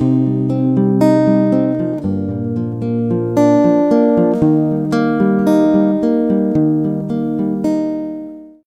Bye.